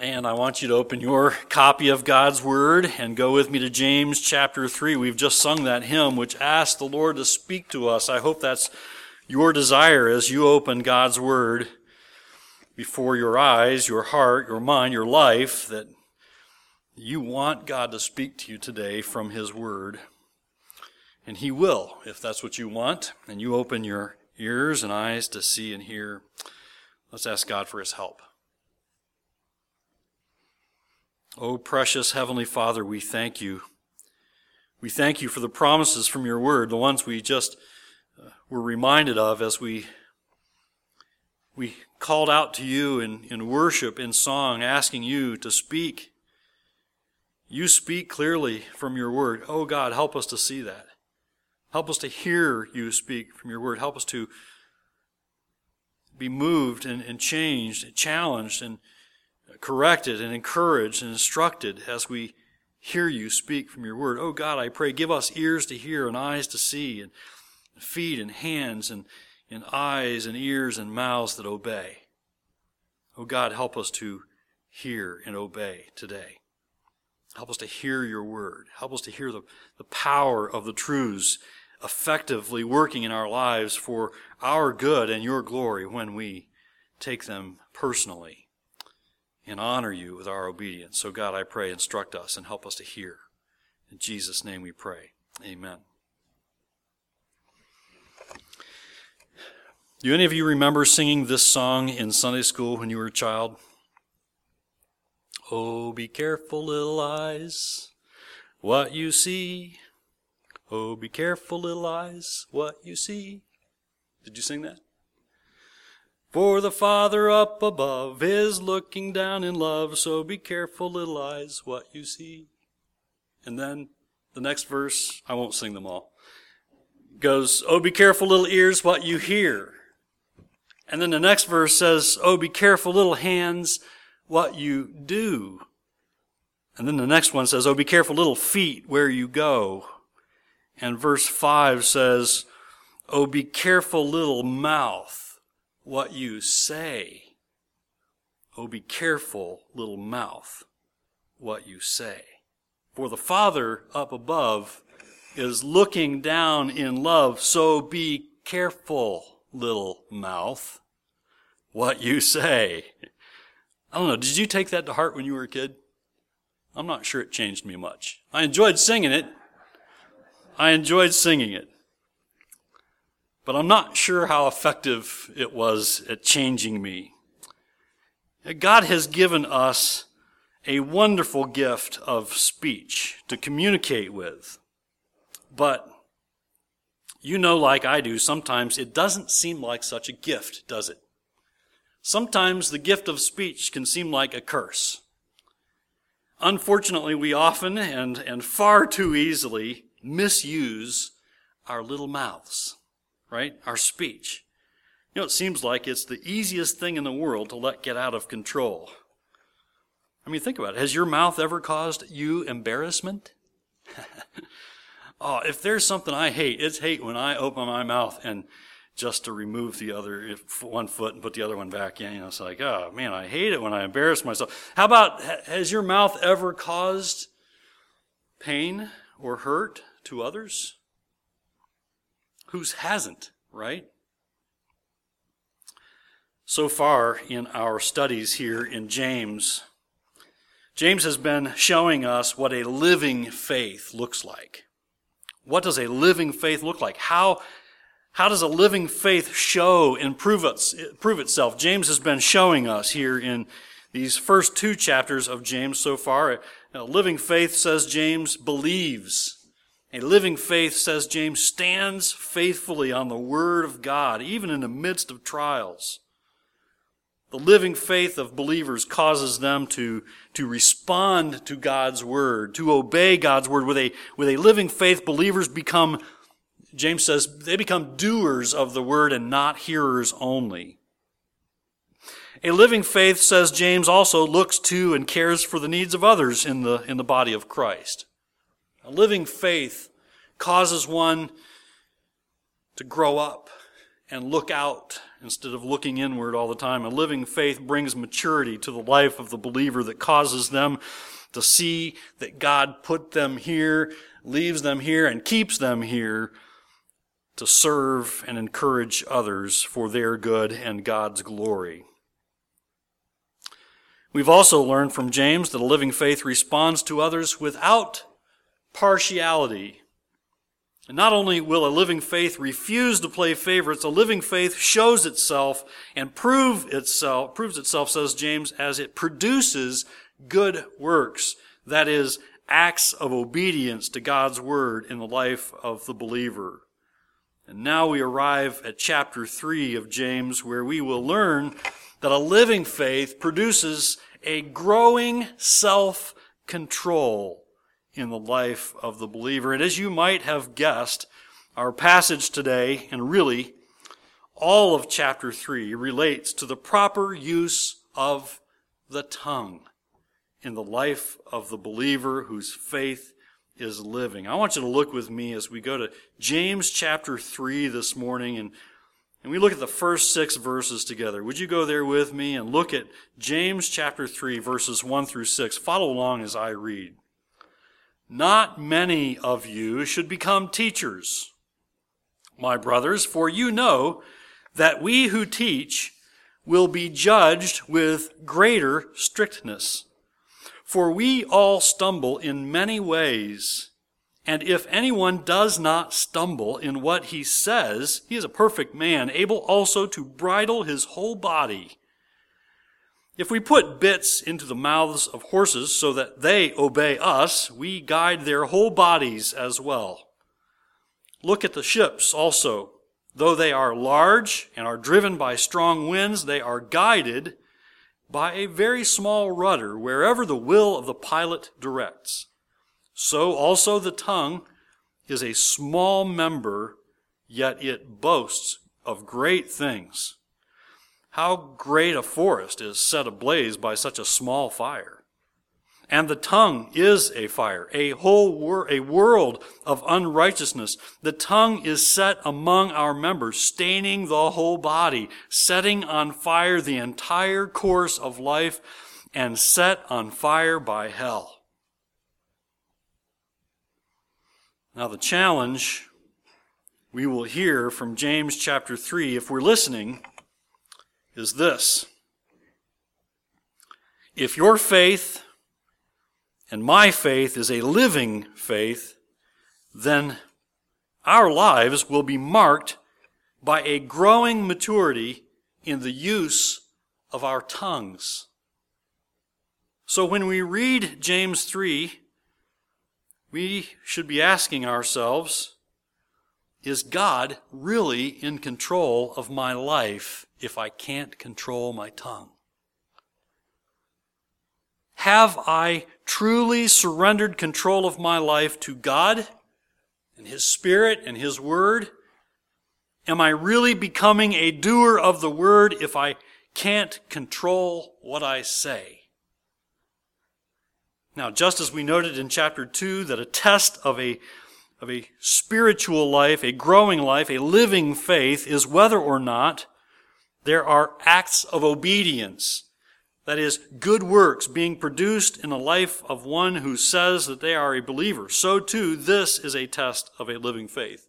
And I want you to open your copy of God's Word and go with me to James chapter 3. We've just sung that hymn which asks the Lord to speak to us. I hope that's your desire as you open God's Word before your eyes, your heart, your mind, your life, that you want God to speak to you today from His Word. And He will, if that's what you want, and you open your ears and eyes to see and hear. Let's ask God for His help. Oh, precious Heavenly Father, we thank you. We thank you for the promises from your word, the ones we just uh, were reminded of as we, we called out to you in, in worship, in song, asking you to speak. You speak clearly from your word. Oh God, help us to see that. Help us to hear you speak from your word. Help us to be moved and, and changed, and challenged, and corrected and encouraged and instructed as we hear you speak from your word. Oh God, I pray, give us ears to hear and eyes to see and feet and hands and, and eyes and ears and mouths that obey. Oh God, help us to hear and obey today. Help us to hear your word. Help us to hear the, the power of the truths effectively working in our lives for our good and your glory when we take them personally and honor you with our obedience. So, God, I pray, instruct us and help us to hear. In Jesus' name we pray. Amen. Do any of you remember singing this song in Sunday school when you were a child? Oh, be careful, little eyes, what you see. Oh, be careful, little eyes, what you see. Did you sing that? For the Father up above is looking down in love, so be careful, little eyes, what you see. And then the next verse, I won't sing them all, goes, Oh, be careful, little ears, what you hear. And then the next verse says, Oh, be careful, little hands, what you do. And then the next one says, Oh, be careful, little feet, where you go. And verse 5 says, Oh, be careful, little mouth what you say. Oh, be careful, little mouth, what you say. For the Father up above is looking down in love, so be careful, little mouth, what you say. I don't know, did you take that to heart when you were a kid? I'm not sure it changed me much. I enjoyed singing it. I enjoyed singing it but I'm not sure how effective it was at changing me. God has given us a wonderful gift of speech to communicate with. But you know, like I do, sometimes it doesn't seem like such a gift, does it? Sometimes the gift of speech can seem like a curse. Unfortunately, we often and, and far too easily misuse our little mouths right? Our speech. You know, it seems like it's the easiest thing in the world to let get out of control. I mean, think about it. Has your mouth ever caused you embarrassment? oh, if there's something I hate, it's hate when I open my mouth and just to remove the other one foot and put the other one back in. You know, it's like, oh man, I hate it when I embarrass myself. How about has your mouth ever caused pain or hurt to others? Whose hasn't, right? So far in our studies here in James, James has been showing us what a living faith looks like. What does a living faith look like? How, how does a living faith show and prove, its, prove itself? James has been showing us here in these first two chapters of James so far. A living faith, says James, believes a living faith, says James, stands faithfully on the Word of God, even in the midst of trials. The living faith of believers causes them to, to respond to God's Word, to obey God's Word. With a, with a living faith, believers become, James says, they become doers of the Word and not hearers only. A living faith, says James, also looks to and cares for the needs of others in the, in the body of Christ. A living faith causes one to grow up and look out instead of looking inward all the time. A living faith brings maturity to the life of the believer that causes them to see that God put them here, leaves them here, and keeps them here to serve and encourage others for their good and God's glory. We've also learned from James that a living faith responds to others without partiality. And not only will a living faith refuse to play favorites, a living faith shows itself and prove itself, proves itself, says James, as it produces good works. That is, acts of obedience to God's word in the life of the believer. And now we arrive at chapter 3 of James, where we will learn that a living faith produces a growing self control in the life of the believer. And as you might have guessed, our passage today, and really all of chapter 3, relates to the proper use of the tongue in the life of the believer whose faith is living. I want you to look with me as we go to James chapter 3 this morning and and we look at the first six verses together. Would you go there with me and look at James chapter 3, verses 1 through 6? Follow along as I read. Not many of you should become teachers, my brothers, for you know that we who teach will be judged with greater strictness. For we all stumble in many ways. And if anyone does not stumble in what he says, he is a perfect man, able also to bridle his whole body. If we put bits into the mouths of horses so that they obey us, we guide their whole bodies as well. Look at the ships also. Though they are large and are driven by strong winds, they are guided by a very small rudder wherever the will of the pilot directs. So also the tongue is a small member, yet it boasts of great things. How great a forest is set ablaze by such a small fire. And the tongue is a fire, a whole wor- a world of unrighteousness. The tongue is set among our members, staining the whole body, setting on fire the entire course of life, and set on fire by hell. Now the challenge we will hear from James chapter 3, if we're listening, is this. If your faith and my faith is a living faith, then our lives will be marked by a growing maturity in the use of our tongues. So when we read James 3, we should be asking ourselves, is God really in control of my life if I can't control my tongue? Have I truly surrendered control of my life to God and His Spirit and His Word? Am I really becoming a doer of the Word if I can't control what I say? Now, just as we noted in chapter 2 that a test of a of a spiritual life, a growing life, a living faith is whether or not there are acts of obedience. That is, good works being produced in the life of one who says that they are a believer. So too, this is a test of a living faith.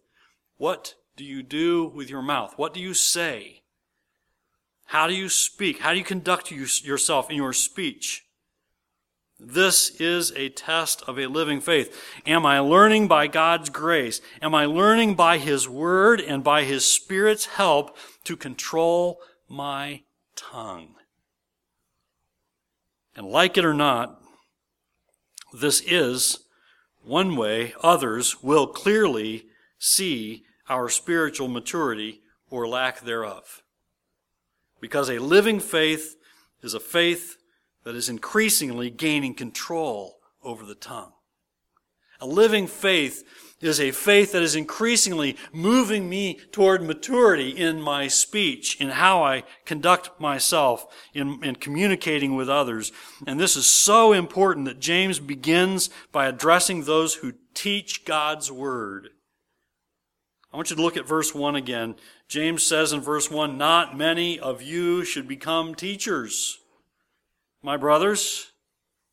What do you do with your mouth? What do you say? How do you speak? How do you conduct yourself in your speech? This is a test of a living faith. Am I learning by God's grace? Am I learning by His Word and by His Spirit's help to control my tongue? And like it or not, this is one way others will clearly see our spiritual maturity or lack thereof. Because a living faith is a faith that is increasingly gaining control over the tongue. A living faith is a faith that is increasingly moving me toward maturity in my speech, in how I conduct myself, in, in communicating with others. And this is so important that James begins by addressing those who teach God's word. I want you to look at verse 1 again. James says in verse 1 Not many of you should become teachers. My brothers,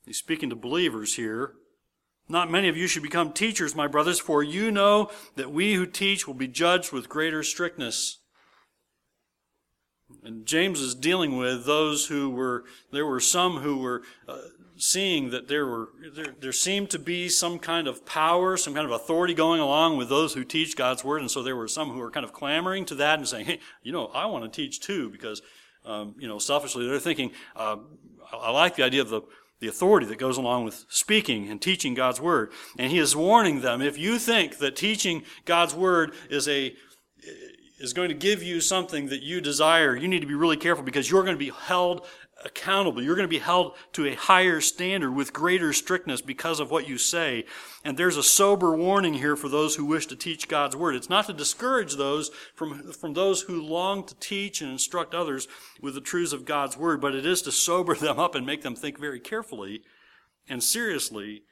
he's speaking to believers here. Not many of you should become teachers, my brothers, for you know that we who teach will be judged with greater strictness. And James is dealing with those who were, there were some who were uh, seeing that there were, there, there seemed to be some kind of power, some kind of authority going along with those who teach God's word. And so there were some who were kind of clamoring to that and saying, hey, you know, I want to teach too, because, um, you know, selfishly they're thinking, uh, I like the idea of the, the authority that goes along with speaking and teaching God's word. And he is warning them, if you think that teaching God's word is a, is going to give you something that you desire, you need to be really careful because you're going to be held accountable. You're going to be held to a higher standard with greater strictness because of what you say. And there's a sober warning here for those who wish to teach God's word. It's not to discourage those from, from those who long to teach and instruct others with the truths of God's word, but it is to sober them up and make them think very carefully and seriously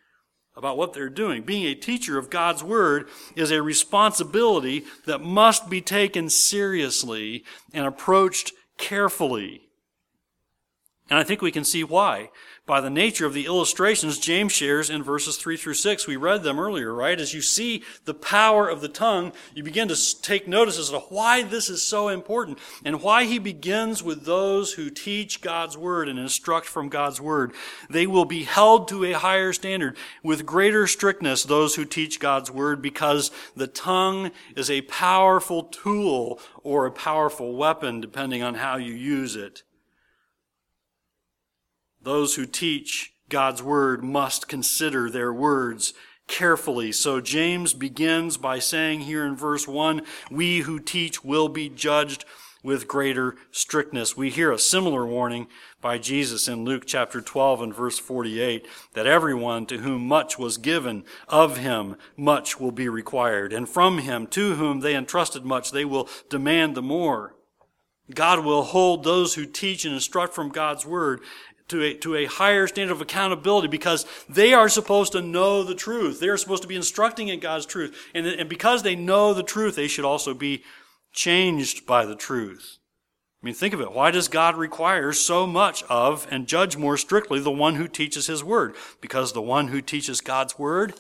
about what they're doing. Being a teacher of God's Word is a responsibility that must be taken seriously and approached carefully. And I think we can see why. By the nature of the illustrations James shares in verses 3 through 6. We read them earlier, right? As you see the power of the tongue, you begin to take notice as to why this is so important and why he begins with those who teach God's word and instruct from God's word. They will be held to a higher standard with greater strictness, those who teach God's word, because the tongue is a powerful tool or a powerful weapon, depending on how you use it. Those who teach God's word must consider their words carefully. So James begins by saying here in verse 1, we who teach will be judged with greater strictness. We hear a similar warning by Jesus in Luke chapter 12 and verse 48 that everyone to whom much was given of him much will be required and from him to whom they entrusted much they will demand the more. God will hold those who teach and instruct from God's word to a, to a higher standard of accountability because they are supposed to know the truth. They are supposed to be instructing in God's truth. And, and because they know the truth, they should also be changed by the truth. I mean, think of it. Why does God require so much of and judge more strictly the one who teaches his word? Because the one who teaches God's word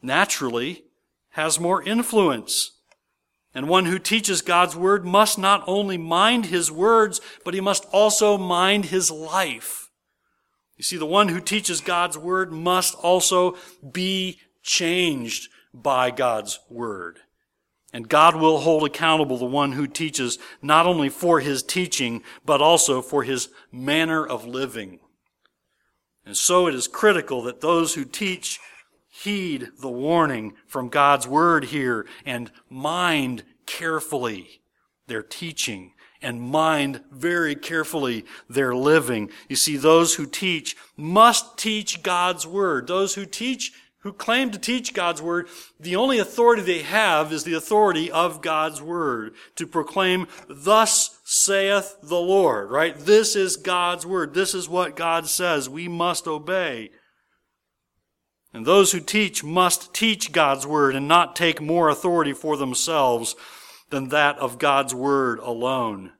naturally has more influence. And one who teaches God's word must not only mind his words, but he must also mind his life. You see, the one who teaches God's word must also be changed by God's word. And God will hold accountable the one who teaches not only for his teaching, but also for his manner of living. And so it is critical that those who teach heed the warning from God's word here and mind carefully their teaching and mind very carefully their living. You see, those who teach must teach God's word. Those who teach, who claim to teach God's word, the only authority they have is the authority of God's word to proclaim, thus saith the Lord, right? This is God's word. This is what God says. We must obey. And those who teach must teach God's word and not take more authority for themselves than that of God's word alone.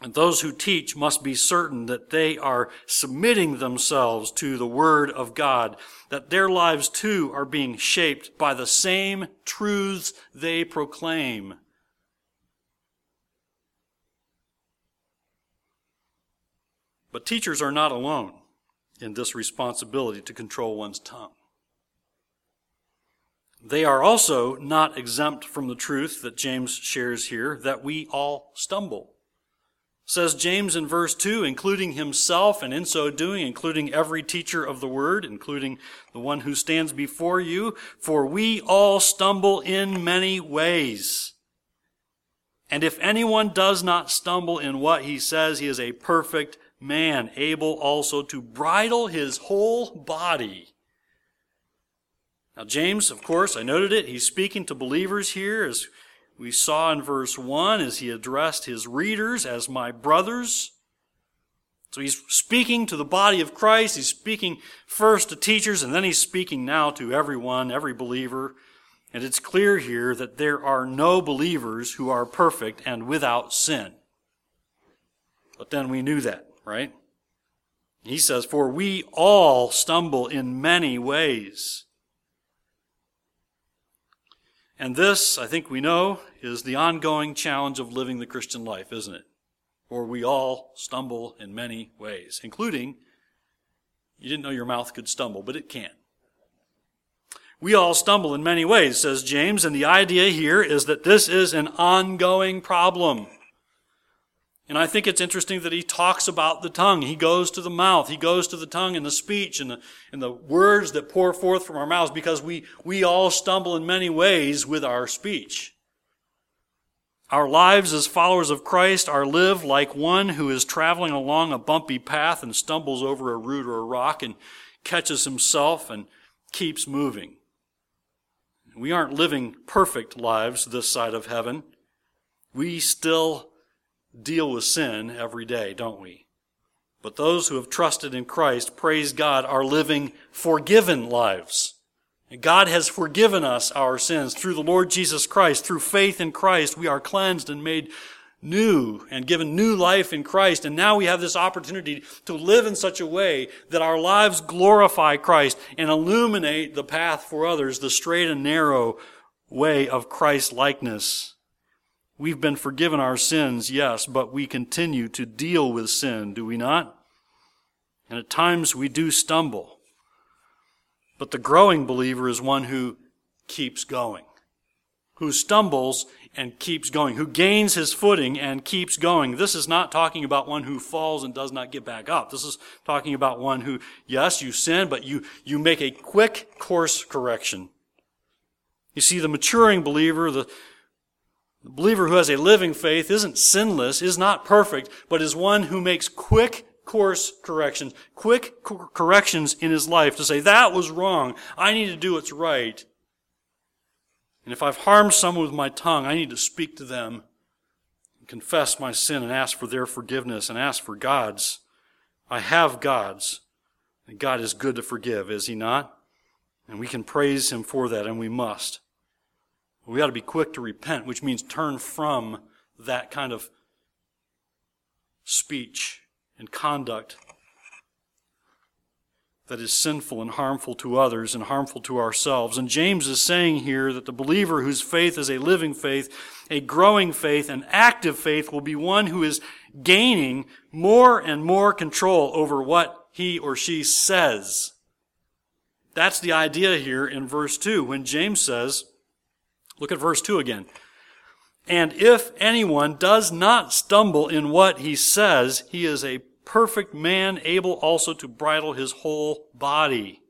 And those who teach must be certain that they are submitting themselves to the Word of God, that their lives too are being shaped by the same truths they proclaim. But teachers are not alone in this responsibility to control one's tongue. They are also not exempt from the truth that James shares here that we all stumble. Says James in verse 2, including himself, and in so doing, including every teacher of the word, including the one who stands before you, for we all stumble in many ways. And if anyone does not stumble in what he says, he is a perfect man, able also to bridle his whole body. Now, James, of course, I noted it, he's speaking to believers here, as we saw in verse 1, as he addressed his readers as my brothers. So he's speaking to the body of Christ. He's speaking first to teachers, and then he's speaking now to everyone, every believer, And it's clear here that there are no believers who are perfect and without sin. But then we knew that, right? He says, For we all stumble in many ways. And this, I think we know, is the ongoing challenge of living the Christian life, isn't it? For we all stumble in many ways, including, you didn't know your mouth could stumble, but it can. We all stumble in many ways, says James, and the idea here is that this is an ongoing problem. And I think it's interesting that he talks about the tongue. He goes to the mouth. He goes to the tongue and the speech and the, and the words that pour forth from our mouths because we, we all stumble in many ways with our speech. Our lives as followers of Christ are lived like one who is traveling along a bumpy path and stumbles over a root or a rock and catches himself and keeps moving. We aren't living perfect lives this side of heaven. We still deal with sin every day, don't we? But those who have trusted in Christ, praise God, are living forgiven lives. God has forgiven us our sins through the Lord Jesus Christ. Through faith in Christ, we are cleansed and made new and given new life in Christ. And now we have this opportunity to live in such a way that our lives glorify Christ and illuminate the path for others, the straight and narrow way of Christ likeness. We've been forgiven our sins, yes, but we continue to deal with sin, do we not? And at times we do stumble. But the growing believer is one who keeps going, who stumbles and keeps going, who gains his footing and keeps going. This is not talking about one who falls and does not get back up. This is talking about one who, yes, you sin, but you, you make a quick course correction. You see, the maturing believer, the, the believer who has a living faith isn't sinless, is not perfect, but is one who makes quick course corrections, quick co- corrections in his life to say, that was wrong. I need to do what's right. And if I've harmed someone with my tongue, I need to speak to them confess my sin and ask for their forgiveness and ask for God's. I have God's. And God is good to forgive, is He not? And we can praise Him for that, and we must. We ought to be quick to repent, which means turn from that kind of speech and conduct that is sinful and harmful to others and harmful to ourselves. And James is saying here that the believer whose faith is a living faith, a growing faith, an active faith will be one who is gaining more and more control over what he or she says. That's the idea here in verse 2 when James says, Look at verse 2 again. And if anyone does not stumble in what he says, he is a perfect man, able also to bridle his whole body.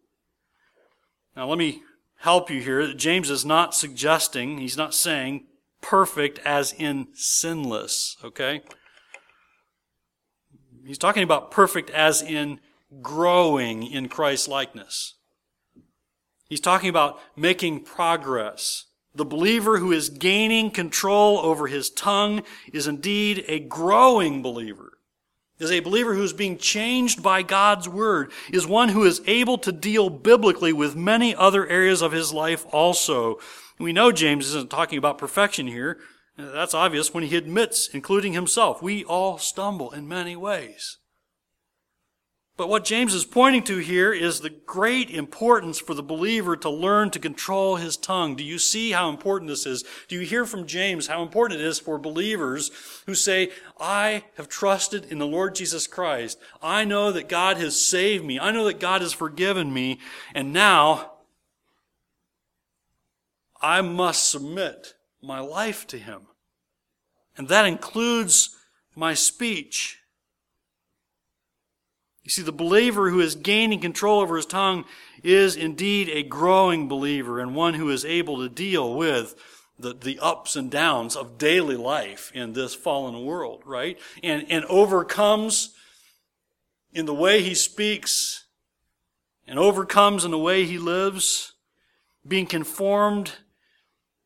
Now, let me help you here. James is not suggesting, he's not saying perfect as in sinless, okay? He's talking about perfect as in growing in Christ likeness. He's talking about making progress. The believer who is gaining control over his tongue is indeed a growing believer. Is a believer who is being changed by God's word, is one who is able to deal biblically with many other areas of his life also. We know James isn't talking about perfection here. That's obvious when he admits, including himself, we all stumble in many ways. But what James is pointing to here is the great importance for the believer to learn to control his tongue. Do you see how important this is? Do you hear from James how important it is for believers who say, I have trusted in the Lord Jesus Christ. I know that God has saved me. I know that God has forgiven me. And now I must submit my life to him. And that includes my speech. You see, the believer who is gaining control over his tongue is indeed a growing believer and one who is able to deal with the, the ups and downs of daily life in this fallen world, right? And, and overcomes in the way he speaks and overcomes in the way he lives, being conformed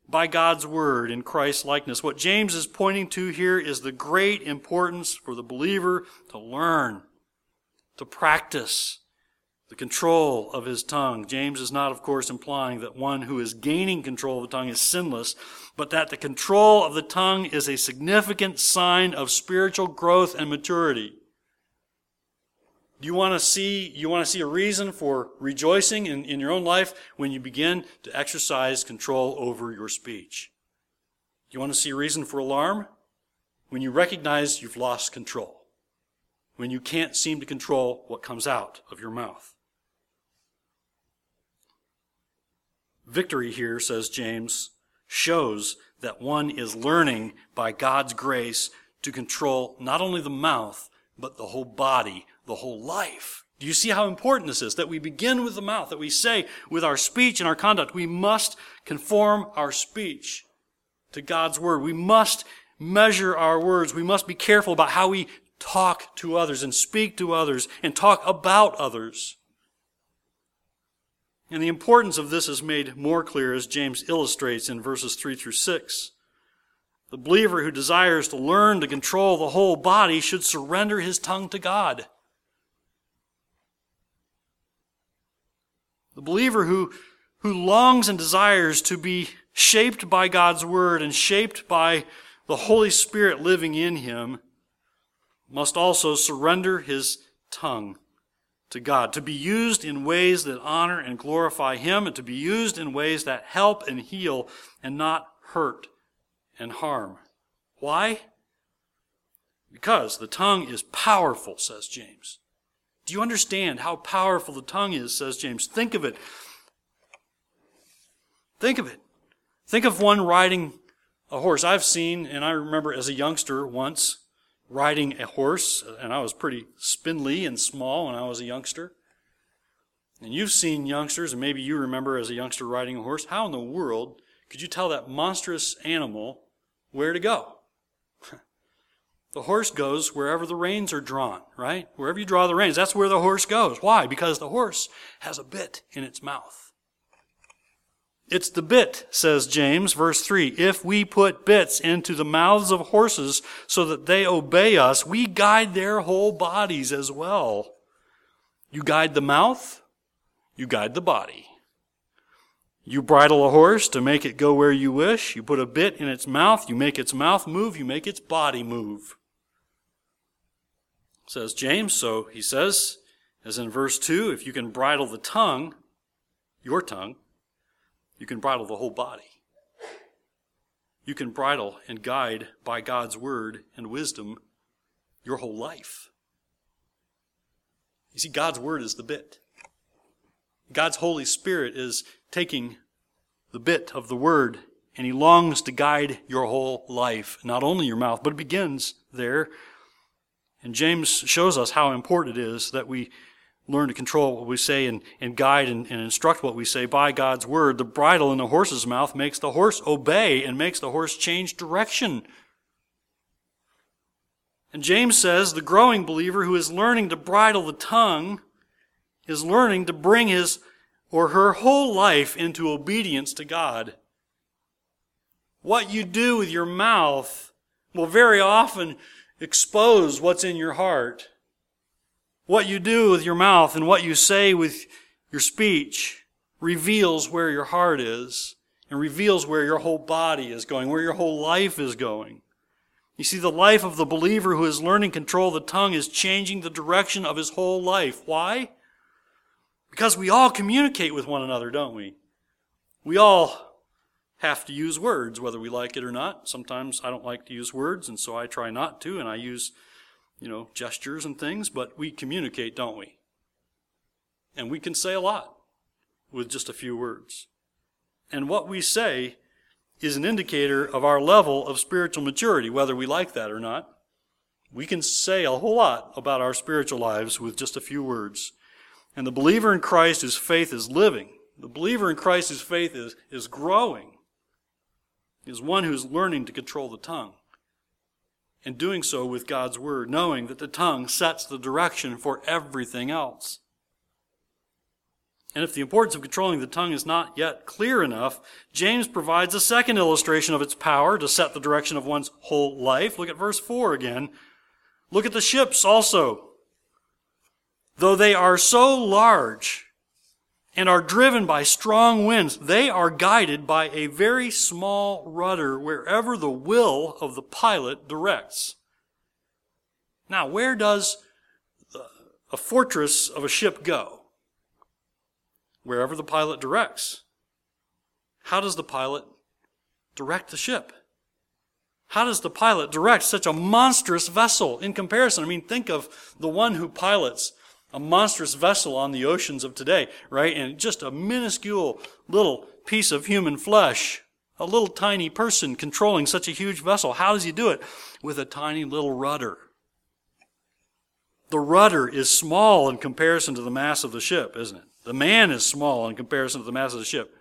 by God's word in Christ's likeness. What James is pointing to here is the great importance for the believer to learn to practice the control of his tongue. James is not, of course, implying that one who is gaining control of the tongue is sinless, but that the control of the tongue is a significant sign of spiritual growth and maturity. Do you want to see, you want to see a reason for rejoicing in, in your own life when you begin to exercise control over your speech? You want to see a reason for alarm? When you recognize you've lost control. When you can't seem to control what comes out of your mouth. Victory here, says James, shows that one is learning by God's grace to control not only the mouth, but the whole body, the whole life. Do you see how important this is? That we begin with the mouth, that we say with our speech and our conduct, we must conform our speech to God's word. We must measure our words. We must be careful about how we talk to others and speak to others and talk about others. And the importance of this is made more clear as James illustrates in verses 3 through 6. The believer who desires to learn to control the whole body should surrender his tongue to God. The believer who, who longs and desires to be shaped by God's word and shaped by the Holy Spirit living in him must also surrender his tongue to God, to be used in ways that honor and glorify Him, and to be used in ways that help and heal and not hurt and harm. Why? Because the tongue is powerful, says James. Do you understand how powerful the tongue is, says James? Think of it. Think of it. Think of one riding a horse. I've seen, and I remember as a youngster once, riding a horse, and I was pretty spindly and small when I was a youngster. And you've seen youngsters, and maybe you remember as a youngster riding a horse. How in the world could you tell that monstrous animal where to go? the horse goes wherever the reins are drawn, right? Wherever you draw the reins, that's where the horse goes. Why? Because the horse has a bit in its mouth. It's the bit, says James, verse 3. If we put bits into the mouths of horses so that they obey us, we guide their whole bodies as well. You guide the mouth, you guide the body. You bridle a horse to make it go where you wish. You put a bit in its mouth, you make its mouth move, you make its body move. Says James, so he says, as in verse 2, if you can bridle the tongue, your tongue, you can bridle the whole body. You can bridle and guide by God's word and wisdom your whole life. You see, God's word is the bit. God's Holy Spirit is taking the bit of the word and he longs to guide your whole life, not only your mouth, but it begins there. And James shows us how important it is that we learn to control what we say and, and guide and, and instruct what we say by God's word. The bridle in the horse's mouth makes the horse obey and makes the horse change direction. And James says the growing believer who is learning to bridle the tongue is learning to bring his or her whole life into obedience to God. What you do with your mouth will very often expose what's in your heart. What you do with your mouth and what you say with your speech reveals where your heart is and reveals where your whole body is going, where your whole life is going. You see, the life of the believer who is learning control of the tongue is changing the direction of his whole life. Why? Because we all communicate with one another, don't we? We all have to use words, whether we like it or not. Sometimes I don't like to use words, and so I try not to, and I use you know, gestures and things, but we communicate, don't we? And we can say a lot with just a few words. And what we say is an indicator of our level of spiritual maturity, whether we like that or not. We can say a whole lot about our spiritual lives with just a few words. And the believer in Christ whose faith is living, the believer in Christ whose faith is, is growing, is one who's learning to control the tongue and doing so with God's Word, knowing that the tongue sets the direction for everything else. And if the importance of controlling the tongue is not yet clear enough, James provides a second illustration of its power to set the direction of one's whole life. Look at verse 4 again. Look at the ships also. though they are so large and are driven by strong winds, they are guided by a very small rudder wherever the will of the pilot directs. Now, where does a fortress of a ship go? Wherever the pilot directs. How does the pilot direct the ship? How does the pilot direct such a monstrous vessel in comparison? I mean, think of the one who pilots a monstrous vessel on the oceans of today, right? And just a minuscule little piece of human flesh, a little tiny person controlling such a huge vessel. How does he do it? With a tiny little rudder. The rudder is small in comparison to the mass of the ship, isn't it? The man is small in comparison to the mass of the ship.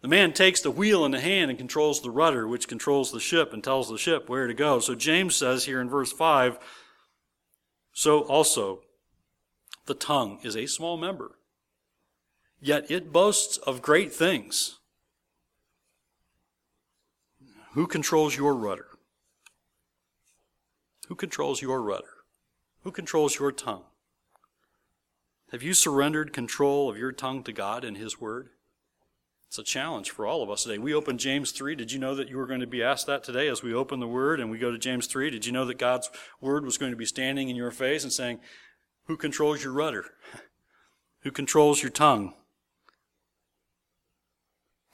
The man takes the wheel in the hand and controls the rudder, which controls the ship and tells the ship where to go. So James says here in verse 5 so also the tongue is a small member, yet it boasts of great things. Who controls your rudder? Who controls your rudder? Who controls your tongue? Have you surrendered control of your tongue to God and His Word? It's a challenge for all of us today. We open James 3. Did you know that you were going to be asked that today as we open the Word and we go to James 3? Did you know that God's Word was going to be standing in your face and saying, who controls your rudder? Who controls your tongue?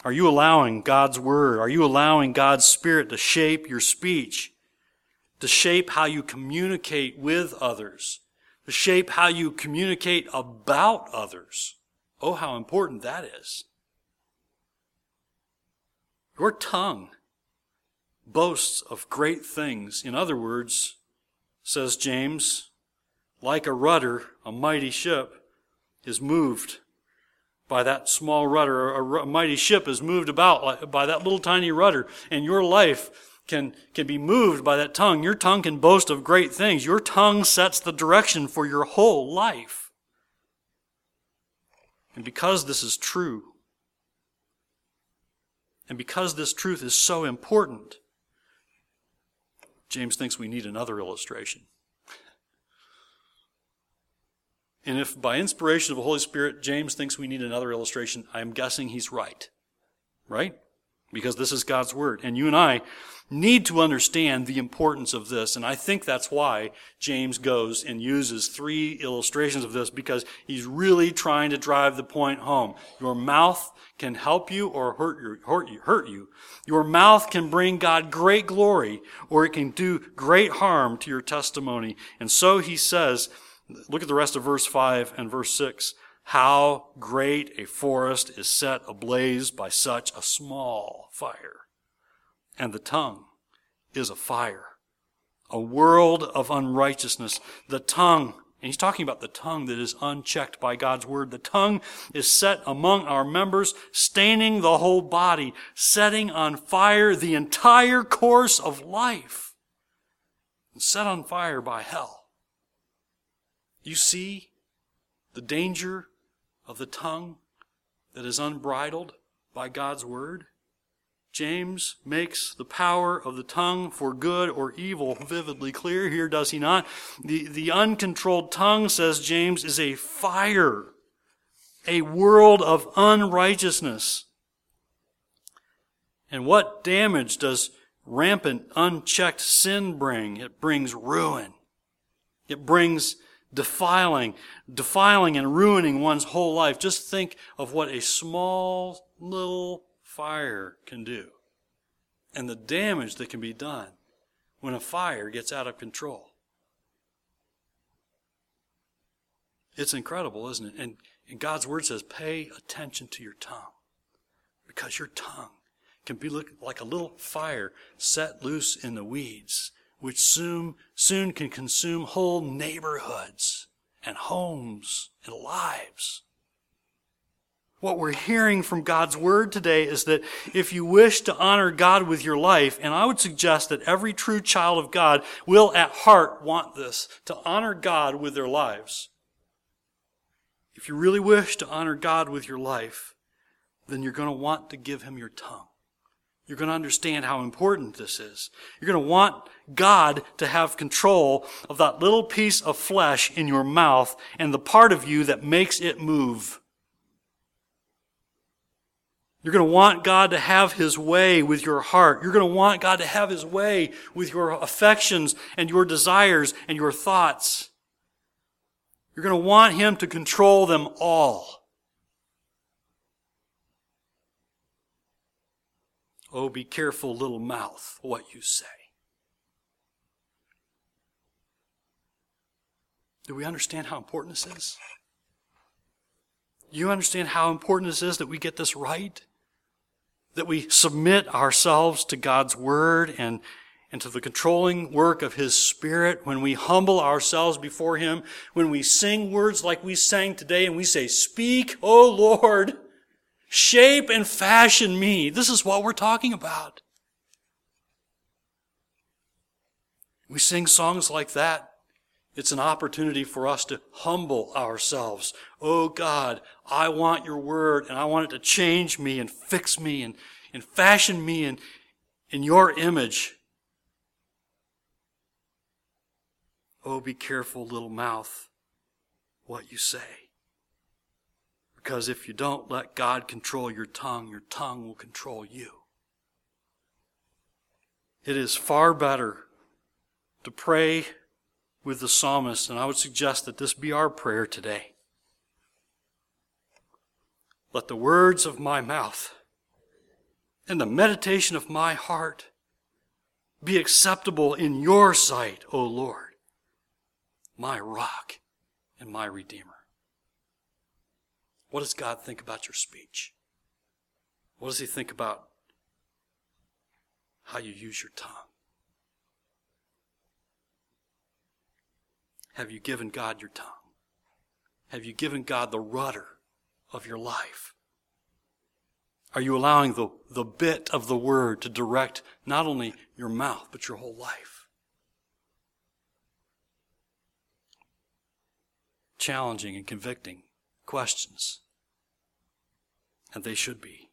Are you allowing God's Word? Are you allowing God's Spirit to shape your speech? To shape how you communicate with others? To shape how you communicate about others? Oh, how important that is. Your tongue boasts of great things. In other words, says James, like a rudder, a mighty ship is moved by that small rudder. A, mighty ship is moved about by that little tiny rudder. And your life can, can be moved by that tongue. Your tongue can boast of great things. Your tongue sets the direction for your whole life. And because this is true, and because this truth is so important, James thinks we need another illustration. And if by inspiration of the Holy Spirit, James thinks we need another illustration, I'm guessing he's right. Right? Because this is God's Word. And you and I need to understand the importance of this. And I think that's why James goes and uses three illustrations of this because he's really trying to drive the point home. Your mouth can help you or hurt you, hurt you, hurt you. Your mouth can bring God great glory or it can do great harm to your testimony. And so he says, Look at the rest of verse 5 and verse 6. How great a forest is set ablaze by such a small fire. And the tongue is a fire, a world of unrighteousness. The tongue, and he's talking about the tongue that is unchecked by God's word. The tongue is set among our members, staining the whole body, setting on fire the entire course of life, and set on fire by hell. You see the danger of the tongue that is unbridled by God's word? James makes the power of the tongue for good or evil vividly clear here, does he not? The, the uncontrolled tongue, says James, is a fire, a world of unrighteousness. And what damage does rampant, unchecked sin bring? It brings ruin. It brings defiling, defiling and ruining one's whole life. Just think of what a small little fire can do and the damage that can be done when a fire gets out of control. It's incredible, isn't it? And, and God's word says, pay attention to your tongue because your tongue can be like a little fire set loose in the weeds which soon, soon can consume whole neighborhoods and homes and lives. What we're hearing from God's Word today is that if you wish to honor God with your life, and I would suggest that every true child of God will at heart want this, to honor God with their lives. If you really wish to honor God with your life, then you're going to want to give Him your tongue. You're going to understand how important this is. You're going to want God to have control of that little piece of flesh in your mouth and the part of you that makes it move. You're going to want God to have His way with your heart. You're going to want God to have His way with your affections and your desires and your thoughts. You're going to want Him to control them all. Oh, be careful, little mouth, what you say. Do we understand how important this is? You understand how important this is that we get this right? That we submit ourselves to God's Word and, and to the controlling work of His Spirit when we humble ourselves before Him, when we sing words like we sang today and we say, Speak, O Lord, shape and fashion me. This is what we're talking about. We sing songs like that it's an opportunity for us to humble ourselves. Oh God, I want your word and I want it to change me and fix me and, and fashion me in, in your image. Oh, be careful, little mouth, what you say. Because if you don't let God control your tongue, your tongue will control you. It is far better to pray with the psalmist, and I would suggest that this be our prayer today. Let the words of my mouth and the meditation of my heart be acceptable in your sight, O Lord, my rock and my redeemer. What does God think about your speech? What does he think about how you use your tongue? Have you given God your tongue? Have you given God the rudder of your life? Are you allowing the, the bit of the word to direct not only your mouth, but your whole life? Challenging and convicting questions. And they should be.